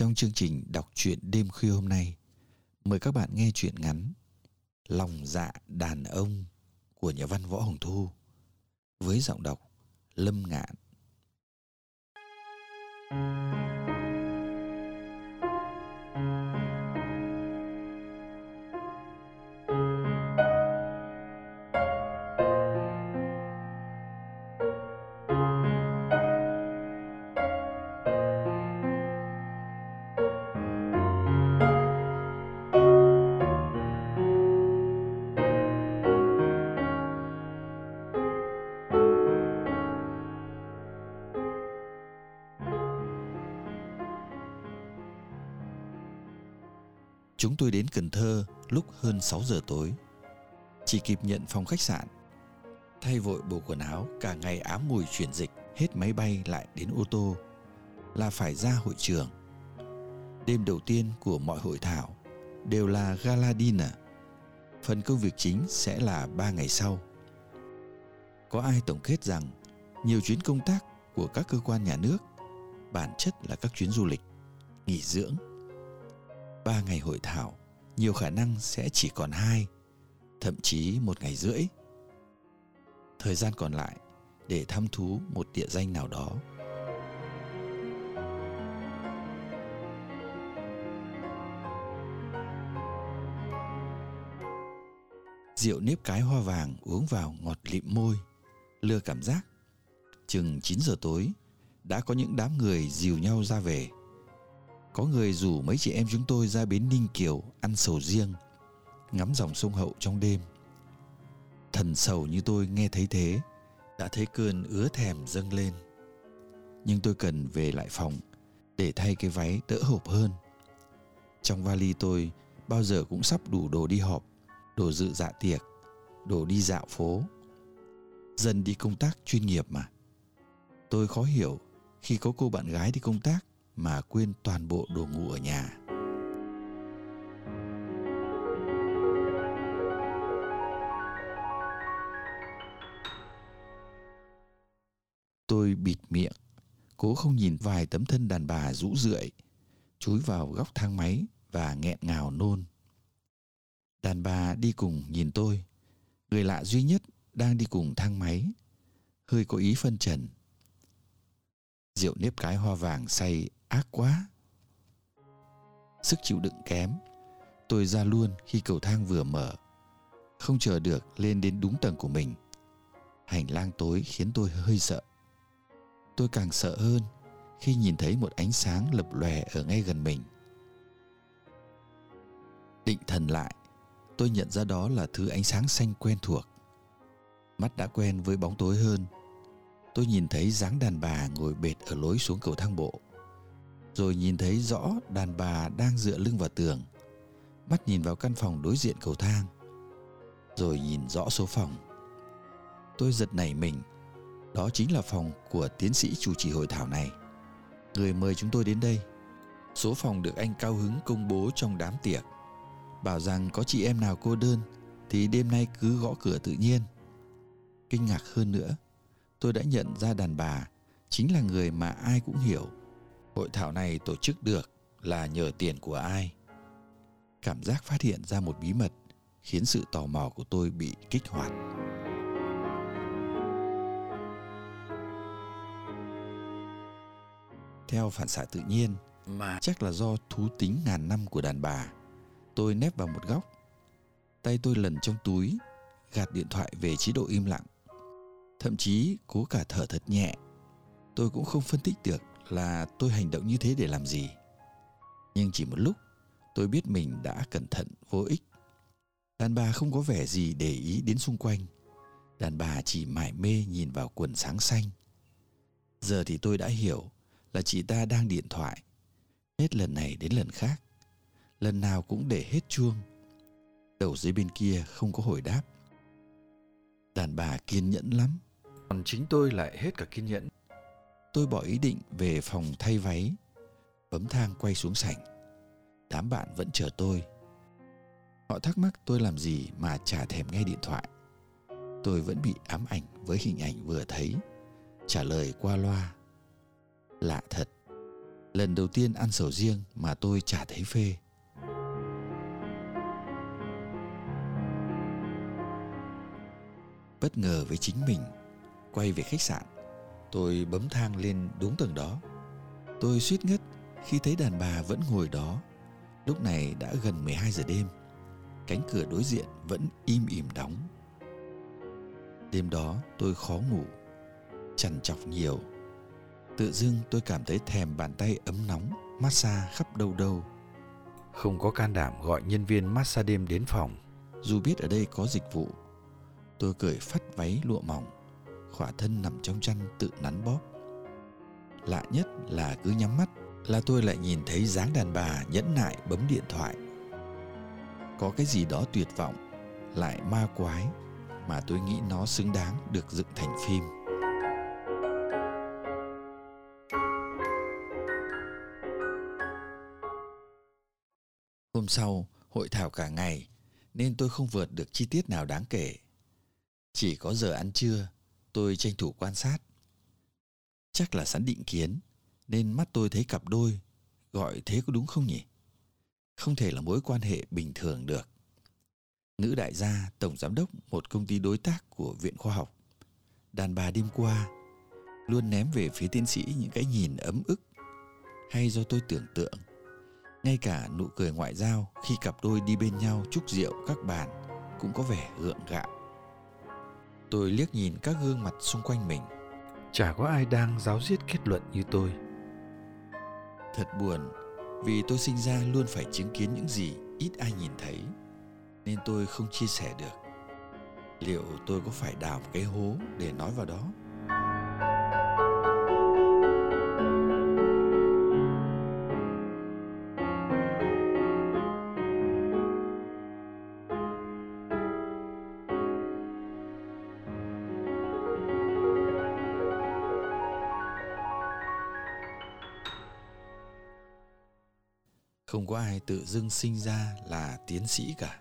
Trong chương trình đọc truyện đêm khuya hôm nay, mời các bạn nghe truyện ngắn Lòng dạ đàn ông của nhà văn Võ Hồng Thu với giọng đọc Lâm Ngạn. Chúng tôi đến Cần Thơ lúc hơn 6 giờ tối. Chỉ kịp nhận phòng khách sạn. Thay vội bộ quần áo cả ngày ám mùi chuyển dịch hết máy bay lại đến ô tô là phải ra hội trường. Đêm đầu tiên của mọi hội thảo đều là gala dinner. Phần công việc chính sẽ là 3 ngày sau. Có ai tổng kết rằng nhiều chuyến công tác của các cơ quan nhà nước bản chất là các chuyến du lịch, nghỉ dưỡng ba ngày hội thảo, nhiều khả năng sẽ chỉ còn hai, thậm chí một ngày rưỡi. Thời gian còn lại để thăm thú một địa danh nào đó. Rượu nếp cái hoa vàng uống vào ngọt lịm môi lưa cảm giác. Chừng 9 giờ tối, đã có những đám người dìu nhau ra về có người rủ mấy chị em chúng tôi ra bến Ninh Kiều ăn sầu riêng, ngắm dòng sông Hậu trong đêm. Thần sầu như tôi nghe thấy thế, đã thấy cơn ứa thèm dâng lên. Nhưng tôi cần về lại phòng để thay cái váy đỡ hộp hơn. Trong vali tôi bao giờ cũng sắp đủ đồ đi họp, đồ dự dạ tiệc, đồ đi dạo phố. Dần đi công tác chuyên nghiệp mà. Tôi khó hiểu khi có cô bạn gái đi công tác mà quên toàn bộ đồ ngủ ở nhà. Tôi bịt miệng, cố không nhìn vài tấm thân đàn bà rũ rượi, chúi vào góc thang máy và nghẹn ngào nôn. Đàn bà đi cùng nhìn tôi, người lạ duy nhất đang đi cùng thang máy, hơi có ý phân trần. Rượu nếp cái hoa vàng say ác quá. Sức chịu đựng kém. Tôi ra luôn khi cầu thang vừa mở. Không chờ được lên đến đúng tầng của mình. Hành lang tối khiến tôi hơi sợ. Tôi càng sợ hơn khi nhìn thấy một ánh sáng lập lòe ở ngay gần mình. Định thần lại, tôi nhận ra đó là thứ ánh sáng xanh quen thuộc. Mắt đã quen với bóng tối hơn. Tôi nhìn thấy dáng đàn bà ngồi bệt ở lối xuống cầu thang bộ rồi nhìn thấy rõ đàn bà đang dựa lưng vào tường, mắt nhìn vào căn phòng đối diện cầu thang, rồi nhìn rõ số phòng. Tôi giật nảy mình, đó chính là phòng của tiến sĩ chủ trì hội thảo này. Người mời chúng tôi đến đây. Số phòng được anh cao hứng công bố trong đám tiệc, bảo rằng có chị em nào cô đơn thì đêm nay cứ gõ cửa tự nhiên. Kinh ngạc hơn nữa, tôi đã nhận ra đàn bà chính là người mà ai cũng hiểu. Hội thảo này tổ chức được là nhờ tiền của ai? Cảm giác phát hiện ra một bí mật khiến sự tò mò của tôi bị kích hoạt. Theo phản xạ tự nhiên, mà chắc là do thú tính ngàn năm của đàn bà, tôi nép vào một góc. Tay tôi lần trong túi, gạt điện thoại về chế độ im lặng. Thậm chí cố cả thở thật nhẹ. Tôi cũng không phân tích được là tôi hành động như thế để làm gì. Nhưng chỉ một lúc, tôi biết mình đã cẩn thận vô ích. Đàn bà không có vẻ gì để ý đến xung quanh. Đàn bà chỉ mải mê nhìn vào quần sáng xanh. Giờ thì tôi đã hiểu là chị ta đang điện thoại. Hết lần này đến lần khác. Lần nào cũng để hết chuông. Đầu dưới bên kia không có hồi đáp. Đàn bà kiên nhẫn lắm. Còn chính tôi lại hết cả kiên nhẫn. Tôi bỏ ý định về phòng thay váy. Bấm thang quay xuống sảnh. Đám bạn vẫn chờ tôi. Họ thắc mắc tôi làm gì mà chả thèm nghe điện thoại. Tôi vẫn bị ám ảnh với hình ảnh vừa thấy. Trả lời qua loa. Lạ thật. Lần đầu tiên ăn sầu riêng mà tôi chả thấy phê. Bất ngờ với chính mình, quay về khách sạn, tôi bấm thang lên đúng tầng đó. Tôi suýt ngất khi thấy đàn bà vẫn ngồi đó. Lúc này đã gần 12 giờ đêm. Cánh cửa đối diện vẫn im ỉm đóng. Đêm đó tôi khó ngủ, chằn chọc nhiều. Tự dưng tôi cảm thấy thèm bàn tay ấm nóng, massage khắp đâu đâu. Không có can đảm gọi nhân viên massage đêm đến phòng, dù biết ở đây có dịch vụ. Tôi cởi phát váy lụa mỏng, khỏa thân nằm trong chăn tự nắn bóp. Lạ nhất là cứ nhắm mắt là tôi lại nhìn thấy dáng đàn bà nhẫn nại bấm điện thoại. Có cái gì đó tuyệt vọng, lại ma quái mà tôi nghĩ nó xứng đáng được dựng thành phim. Hôm sau, hội thảo cả ngày nên tôi không vượt được chi tiết nào đáng kể. Chỉ có giờ ăn trưa, tôi tranh thủ quan sát. Chắc là sẵn định kiến, nên mắt tôi thấy cặp đôi, gọi thế có đúng không nhỉ? Không thể là mối quan hệ bình thường được. Nữ đại gia, tổng giám đốc một công ty đối tác của Viện Khoa học. Đàn bà đêm qua luôn ném về phía tiến sĩ những cái nhìn ấm ức hay do tôi tưởng tượng ngay cả nụ cười ngoại giao khi cặp đôi đi bên nhau chúc rượu các bàn cũng có vẻ gượng gạo tôi liếc nhìn các gương mặt xung quanh mình. Chả có ai đang giáo diết kết luận như tôi. Thật buồn vì tôi sinh ra luôn phải chứng kiến những gì ít ai nhìn thấy nên tôi không chia sẻ được. Liệu tôi có phải đào một cái hố để nói vào đó không có ai tự dưng sinh ra là tiến sĩ cả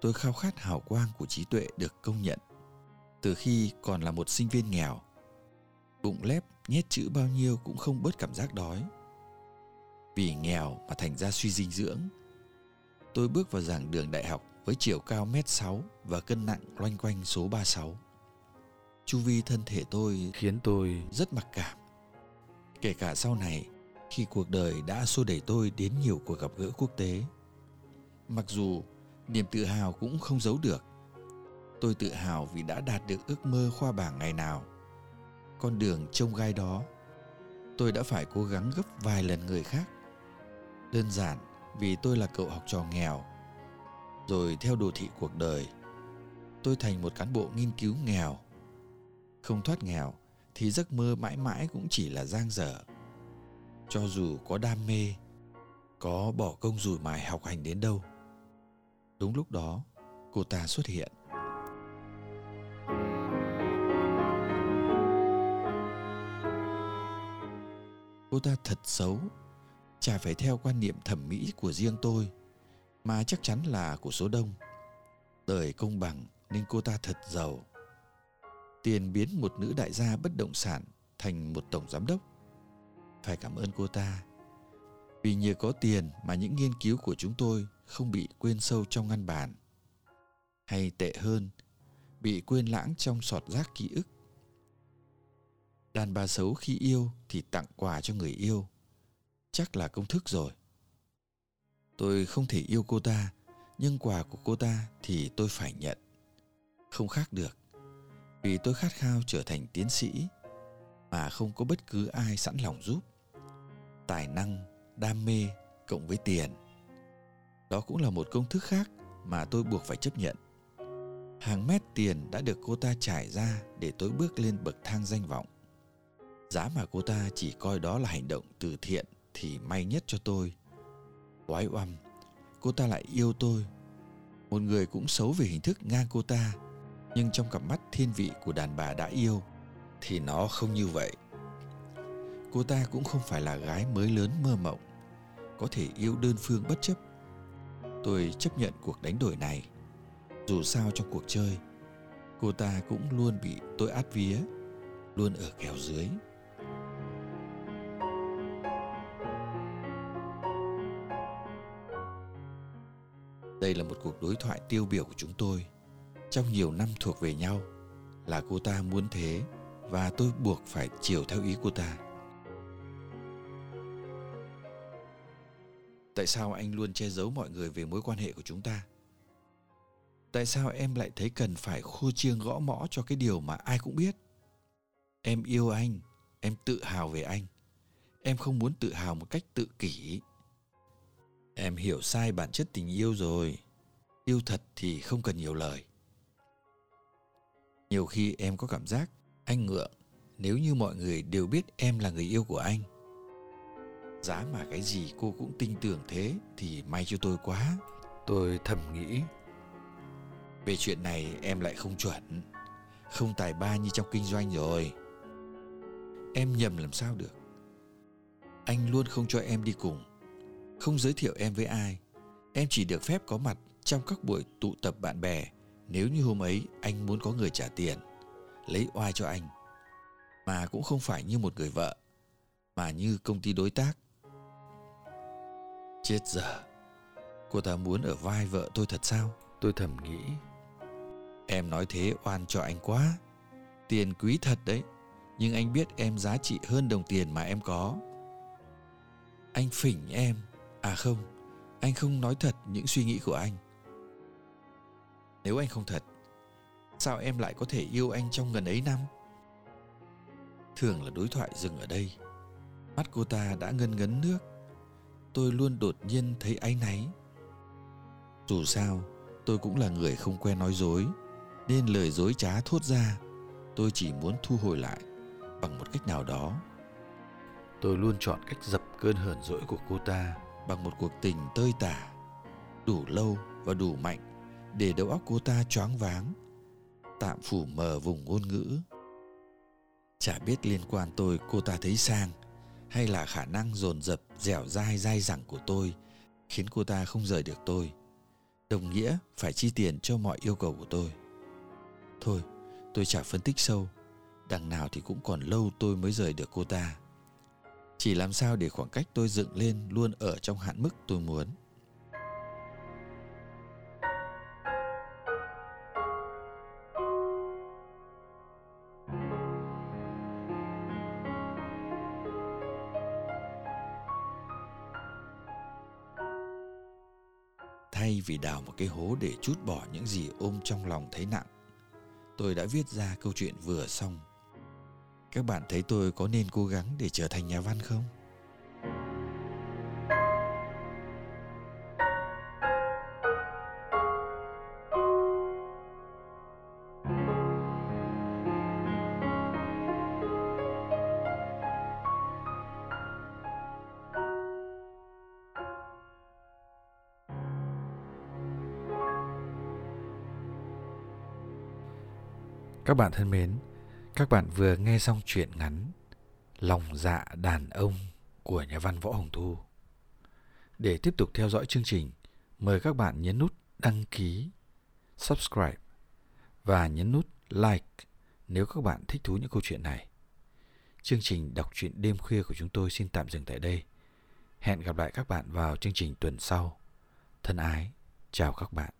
tôi khao khát hào quang của trí tuệ được công nhận từ khi còn là một sinh viên nghèo bụng lép nhét chữ bao nhiêu cũng không bớt cảm giác đói vì nghèo mà thành ra suy dinh dưỡng tôi bước vào giảng đường đại học với chiều cao mét sáu và cân nặng loanh quanh số 36. Chu vi thân thể tôi khiến tôi rất mặc cảm. Kể cả sau này, khi cuộc đời đã xô đẩy tôi đến nhiều cuộc gặp gỡ quốc tế. Mặc dù niềm tự hào cũng không giấu được. Tôi tự hào vì đã đạt được ước mơ khoa bảng ngày nào. Con đường trông gai đó, tôi đã phải cố gắng gấp vài lần người khác. Đơn giản vì tôi là cậu học trò nghèo. Rồi theo đồ thị cuộc đời, tôi thành một cán bộ nghiên cứu nghèo. Không thoát nghèo thì giấc mơ mãi mãi cũng chỉ là giang dở. Cho dù có đam mê, có bỏ công rủi mài học hành đến đâu Đúng lúc đó, cô ta xuất hiện. Cô ta thật xấu, chả phải theo quan niệm thẩm mỹ của riêng tôi, mà chắc chắn là của số đông. Đời công bằng nên cô ta thật giàu. Tiền biến một nữ đại gia bất động sản thành một tổng giám đốc. Phải cảm ơn cô ta. Vì nhờ có tiền mà những nghiên cứu của chúng tôi không bị quên sâu trong ngăn bàn hay tệ hơn, bị quên lãng trong sọt rác ký ức đàn bà xấu khi yêu thì tặng quà cho người yêu chắc là công thức rồi tôi không thể yêu cô ta, Nhưng quà của cô ta thì tôi phải nhận. Không khác được. Vì tôi khát khao trở thành tiến sĩ, mà không có bất cứ ai sẵn lòng giúp. Tài năng, đam mê cộng với tiền. Đó cũng là một công thức khác mà tôi buộc phải chấp nhận. Hàng mét tiền đã được cô ta trải ra để tôi bước lên bậc thang danh vọng. Giá mà cô ta chỉ coi đó là hành động từ thiện thì may nhất cho tôi. Oái oăm, cô ta lại yêu tôi. Một người cũng xấu về hình thức ngang cô ta, nhưng trong cặp mắt thiên vị của đàn bà đã yêu thì nó không như vậy. Cô ta cũng không phải là gái mới lớn mơ mộng, có thể yêu đơn phương bất chấp. Tôi chấp nhận cuộc đánh đổi này. Dù sao trong cuộc chơi, cô ta cũng luôn bị tôi át vía, luôn ở kèo dưới. Đây là một cuộc đối thoại tiêu biểu của chúng tôi. Trong nhiều năm thuộc về nhau, là cô ta muốn thế và tôi buộc phải chiều theo ý cô ta. Tại sao anh luôn che giấu mọi người về mối quan hệ của chúng ta? Tại sao em lại thấy cần phải khua chiêng gõ mõ cho cái điều mà ai cũng biết? Em yêu anh, em tự hào về anh. Em không muốn tự hào một cách tự kỷ. Em hiểu sai bản chất tình yêu rồi. Yêu thật thì không cần nhiều lời. Nhiều khi em có cảm giác anh ngượng nếu như mọi người đều biết em là người yêu của anh. Giá mà cái gì cô cũng tin tưởng thế thì may cho tôi quá. Tôi thầm nghĩ. Về chuyện này em lại không chuẩn, không tài ba như trong kinh doanh rồi. Em nhầm làm sao được. Anh luôn không cho em đi cùng, không giới thiệu em với ai. Em chỉ được phép có mặt trong các buổi tụ tập bạn bè nếu như hôm ấy anh muốn có người trả tiền lấy oai cho anh mà cũng không phải như một người vợ mà như công ty đối tác chết giờ cô ta muốn ở vai vợ tôi thật sao? Tôi thầm nghĩ. Em nói thế oan cho anh quá. Tiền quý thật đấy. Nhưng anh biết em giá trị hơn đồng tiền mà em có. Anh phỉnh em. À không anh không nói thật những suy nghĩ của anh. Nếu anh không thật sao em lại có thể yêu anh trong gần ấy năm? Thường là đối thoại dừng ở đây. Mắt cô ta đã ngân ngấn nước tôi luôn đột nhiên thấy áy náy. Dù sao tôi cũng là người không quen nói dối nên lời dối trá thốt ra tôi chỉ muốn thu hồi lại bằng một cách nào đó. Tôi luôn chọn cách dập cơn hờn dỗi của cô ta bằng một cuộc tình tơi tả đủ lâu và đủ mạnh để đầu óc cô ta choáng váng tạm phủ mờ vùng ngôn ngữ. Chả biết liên quan tôi cô ta thấy sang hay là khả năng dồn dập, dẻo dai dai dẳng của tôi khiến cô ta không rời được tôi. Đồng nghĩa phải chi tiền cho mọi yêu cầu của tôi. Thôi, tôi chả phân tích sâu. Đằng nào thì cũng còn lâu tôi mới rời được cô ta. Chỉ làm sao để khoảng cách tôi dựng lên luôn ở trong hạn mức tôi muốn. Đào một cái hố để chút bỏ những gì ôm trong lòng thấy nặng. Tôi đã viết ra câu chuyện vừa xong. Các bạn thấy tôi có nên cố gắng để trở thành nhà văn không? Các bạn thân mến, các bạn vừa nghe xong chuyện ngắn Lòng dạ đàn ông của nhà văn Võ Hồng Thu. Để tiếp tục theo dõi chương trình, mời các bạn nhấn nút đăng ký, subscribe và nhấn nút like nếu các bạn thích thú những câu chuyện này. Chương trình đọc truyện đêm khuya của chúng tôi xin tạm dừng tại đây. Hẹn gặp lại các bạn vào chương trình tuần sau. Thân ái, chào các bạn.